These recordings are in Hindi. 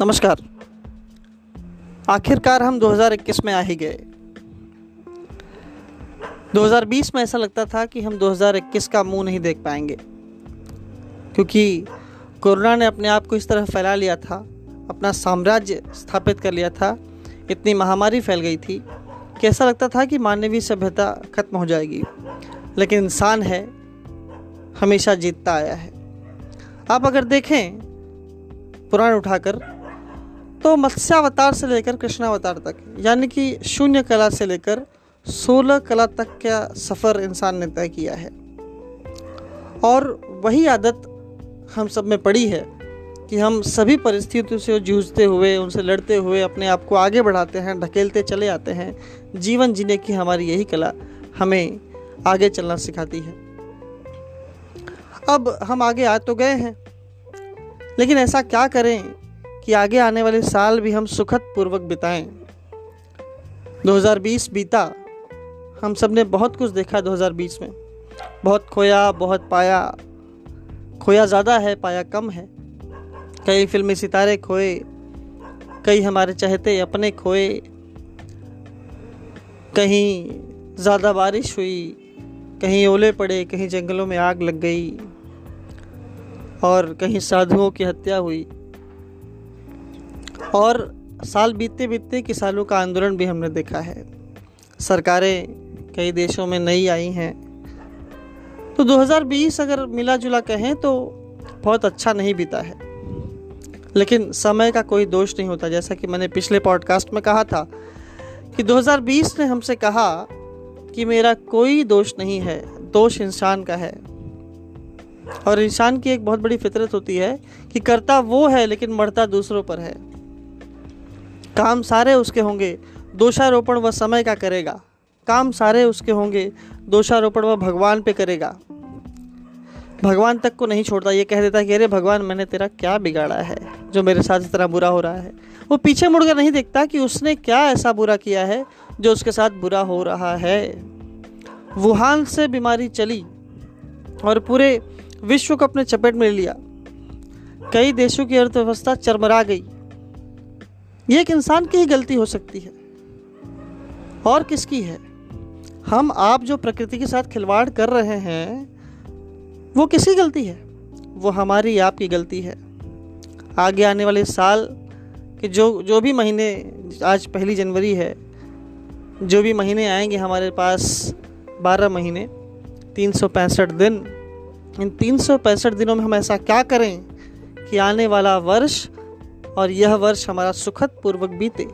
नमस्कार। आखिरकार हम 2021 में आ ही गए। 2020 में ऐसा लगता था कि हम 2021 का मुँह नहीं देख पाएँगे, क्योंकि कोरोना ने अपने आप को इस तरह फैला लिया था, अपना साम्राज्य स्थापित कर लिया था, इतनी महामारी फैल गई थी कि ऐसा लगता था कि मानवीय सभ्यता खत्म हो जाएगी। लेकिन इंसान है, हमेशा जीतता आया है। आप अगर देखें, पुराण उठाकर तो मत्स्यावतार से लेकर कृष्णावतार तक, यानी कि शून्य कला से लेकर सोलह कला तक का सफ़र इंसान ने तय किया है। और वही आदत हम सब में पड़ी है कि हम सभी परिस्थितियों से जूझते हुए, उनसे लड़ते हुए अपने आप को आगे बढ़ाते हैं, ढकेलते चले आते हैं। जीवन जीने की हमारी यही कला हमें आगे चलना सिखाती है। अब हम आगे आ तो गए हैं, लेकिन ऐसा क्या करें? कि आगे आने वाले साल भी हम सुखद पूर्वक बिताएँ 2020 बीता। हम सबने बहुत कुछ देखा 2020 में। बहुत खोया, बहुत पाया। खोया ज़्यादा है, पाया कम है। कई फिल्मी सितारे खोए, कई हमारे चहते अपने खोए। कहीं ज़्यादा बारिश हुई, कहीं ओले पड़े, कहीं जंगलों में आग लग गई। और कहीं साधुओं की हत्या हुई। और साल बीतते बीतते किसानों का आंदोलन भी हमने देखा है। सरकारें कई देशों में नई आई हैं। तो 2020 अगर मिला जुला कहें तो बहुत अच्छा नहीं बीता है। लेकिन समय का कोई दोष नहीं होता। जैसा कि मैंने पिछले पॉडकास्ट में कहा था कि 2020 ने हमसे कहा कि मेरा कोई दोष नहीं है, दोष इंसान का है। और इंसान की एक बहुत बड़ी फितरत होती है कि करता वो है लेकिन मरता दूसरों पर है। काम सारे उसके होंगे, दोषारोपण वह समय का करेगा। काम सारे उसके होंगे, दोषारोपण वह भगवान पे करेगा। भगवान तक को नहीं छोड़ता, ये कह देता है कि अरे भगवान, मैंने तेरा क्या बिगाड़ा है, जो मेरे साथ इतना बुरा हो रहा है। वो पीछे मुड़कर नहीं देखता कि उसने क्या ऐसा बुरा किया है, जो उसके साथ बुरा हो रहा है। वुहान से बीमारी चली और पूरे विश्व को अपने चपेट में लिया। कई देशों की अर्थव्यवस्था चरमरा गई। ये एक इंसान की ही गलती हो सकती है। और किसकी है? हम आप जो प्रकृति के साथ खिलवाड़ कर रहे हैं, वो किसकी गलती है? वो हमारी आपकी गलती है। आगे आने वाले साल के जो जो भी महीने, आज पहली जनवरी है, जो भी महीने आएँगे हमारे पास, बारह महीने, तीन सौ पैंसठ दिन, इन तीन सौ पैंसठ दिनों में हम ऐसा क्या करें कि आने वाला वर्ष और यह वर्ष हमारा सुखद पूर्वक बीते।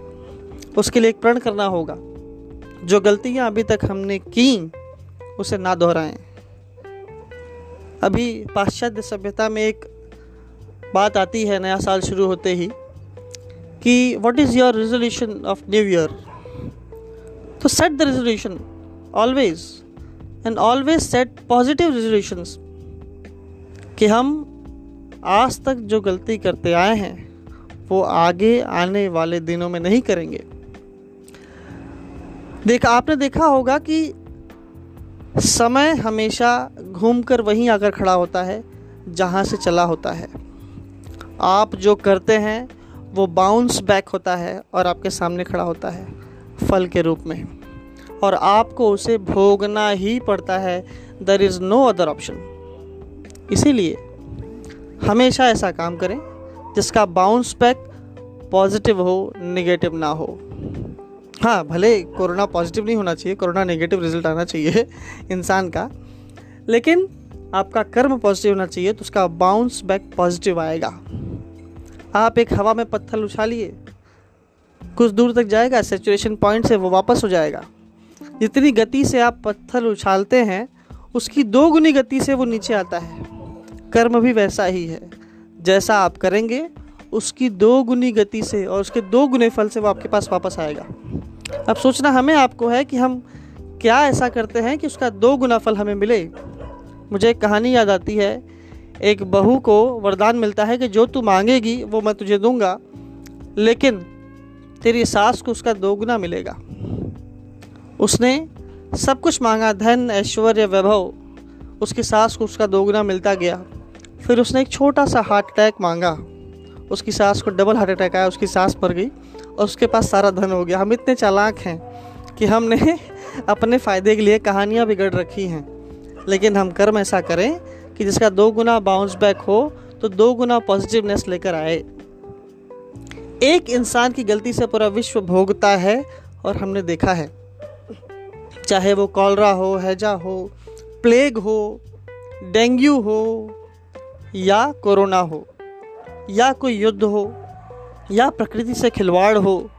उसके लिए एक प्रण करना होगा। जो गलतियाँ अभी तक हमने की, उसे ना दोहराएँ। अभी पाश्चात्य सभ्यता में एक बात आती है, नया साल शुरू होते ही, कि what is your resolution of new year तो set the resolution always and always set positive resolutions कि हम आज तक जो गलती करते आए हैं वो आगे आने वाले दिनों में नहीं करेंगे। देखा, आपने देखा होगा कि समय हमेशा घूमकर वहीं आकर खड़ा होता है, जहाँ से चला होता है। आप जो करते हैं, वो बाउंस बैक होता है और आपके सामने खड़ा होता है, फल के रूप में। और आपको उसे भोगना ही पड़ता है। There is no other option इसीलिए हमेशा ऐसा काम करें। जिसका बाउंस बैक पॉजिटिव हो नेगेटिव ना हो। हाँ भले कोरोना पॉजिटिव नहीं होना चाहिए, कोरोना नेगेटिव रिज़ल्ट आना चाहिए इंसान का, लेकिन आपका कर्म पॉजिटिव होना चाहिए तो उसका बाउंस बैक पॉजिटिव आएगा। आप एक हवा में पत्थर उछालिए कुछ दूर तक जाएगा सेचुरेशन पॉइंट से वो वापस हो जाएगा। जितनी गति से आप पत्थर उछालते हैं, उसकी दो गुनी गति से वो नीचे आता है। कर्म भी वैसा ही है। जैसा आप करेंगे, उसकी दो गुनी गति से और उसके दो गुने फल से वो आपके पास वापस आएगा। अब सोचना हमें आपको है कि हम क्या ऐसा करते हैं कि उसका दो गुना फल हमें मिले। मुझे एक कहानी याद आती है। एक बहू को वरदान मिलता है कि जो तू मांगेगी, वो मैं तुझे दूँगा, लेकिन तेरी सास को उसका दोगुना मिलेगा। उसने सब कुछ मांगा, धन, ऐश्वर्य, वैभव, उसकी सास को उसका दोगुना मिलता गया। फिर उसने एक छोटा सा हार्ट अटैक मांगा। उसकी सास को डबल हार्ट अटैक आया, उसकी सास मर गई और उसके पास सारा धन हो गया। हम इतने चालाक हैं कि हमने अपने फ़ायदे के लिए कहानियाँ बिगड़ रखी हैं। लेकिन हम कर्म ऐसा करें कि जिसका दो गुना बाउंस बैक हो तो दो गुना पॉजिटिवनेस लेकर आए। एक इंसान की गलती से पूरा विश्व भोगता है और हमने देखा है। चाहे वो कॉलरा हो हैजा हो प्लेग हो डेंगू हो या कोरोना हो, या कोई युद्ध हो, या प्रकृति से खिलवाड़ हो,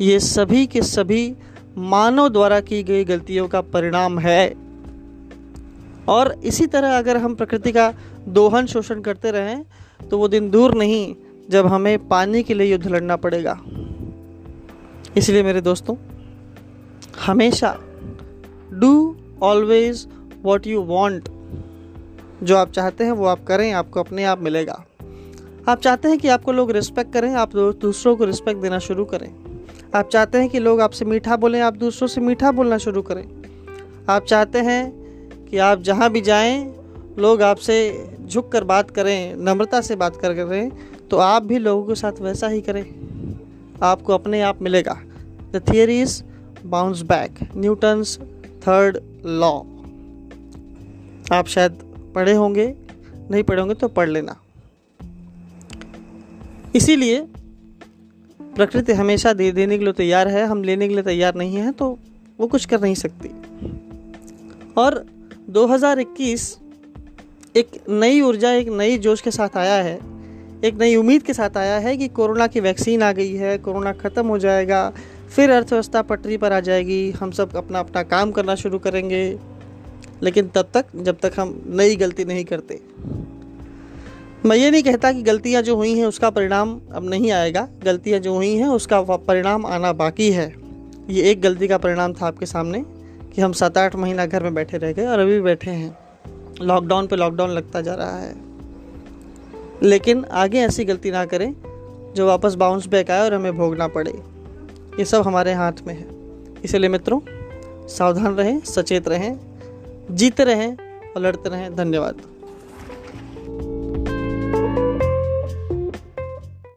ये सभी के सभी मानव द्वारा की गई गलतियों का परिणाम है। और इसी तरह अगर हम प्रकृति का दोहन शोषण करते रहें तो वो दिन दूर नहीं, जब हमें पानी के लिए युद्ध लड़ना पड़ेगा। इसलिए मेरे दोस्तों, हमेशा do always what you want जो आप चाहते हैं वो आप करें, आपको अपने आप मिलेगा। आप चाहते हैं कि आपको लोग रिस्पेक्ट करें, आप दूसरों को रिस्पेक्ट देना शुरू करें। आप चाहते हैं कि लोग आपसे मीठा बोलें, आप दूसरों से मीठा बोलना शुरू करें। आप चाहते हैं कि आप जहाँ भी जाएँ, लोग आपसे झुक कर बात करें, नम्रता से बात कर करें तो आप भी लोगों के साथ वैसा ही करें। आपको अपने आप मिलेगा। The theory is bounce back Newton's third law आप शायद पढ़े होंगे, नहीं पढ़े होंगे तो पढ़ लेना। इसीलिए प्रकृति हमेशा दे देने के लिए तैयार है, हम लेने के लिए तैयार नहीं हैं तो वो कुछ कर नहीं सकती। और 2021 एक नई ऊर्जा, एक नई जोश के साथ आया है, एक नई उम्मीद के साथ आया है कि कोरोना की वैक्सीन आ गई है, कोरोना ख़त्म हो जाएगा, फिर अर्थव्यवस्था पटरी पर आ जाएगी, हम सब अपना अपना काम करना शुरू करेंगे। लेकिन तब तक, जब तक हम नई गलती नहीं करते। मैं ये नहीं कहता कि गलतियाँ जो हुई हैं उसका परिणाम अब नहीं आएगा। गलतियाँ जो हुई हैं उसका परिणाम आना बाकी है। ये एक गलती का परिणाम था आपके सामने कि हम सात आठ महीना घर में बैठे रह गए और अभी बैठे हैं। लॉकडाउन पे लॉकडाउन लगता जा रहा है। लेकिन आगे ऐसी गलती ना करें जो वापस बाउंस बैक आए और हमें भोगना पड़े। ये सब हमारे हाथ में है। इसलिए मित्रों, सावधान रहें, सचेत रहें। जीते रहें और लड़ते रहें। धन्यवाद।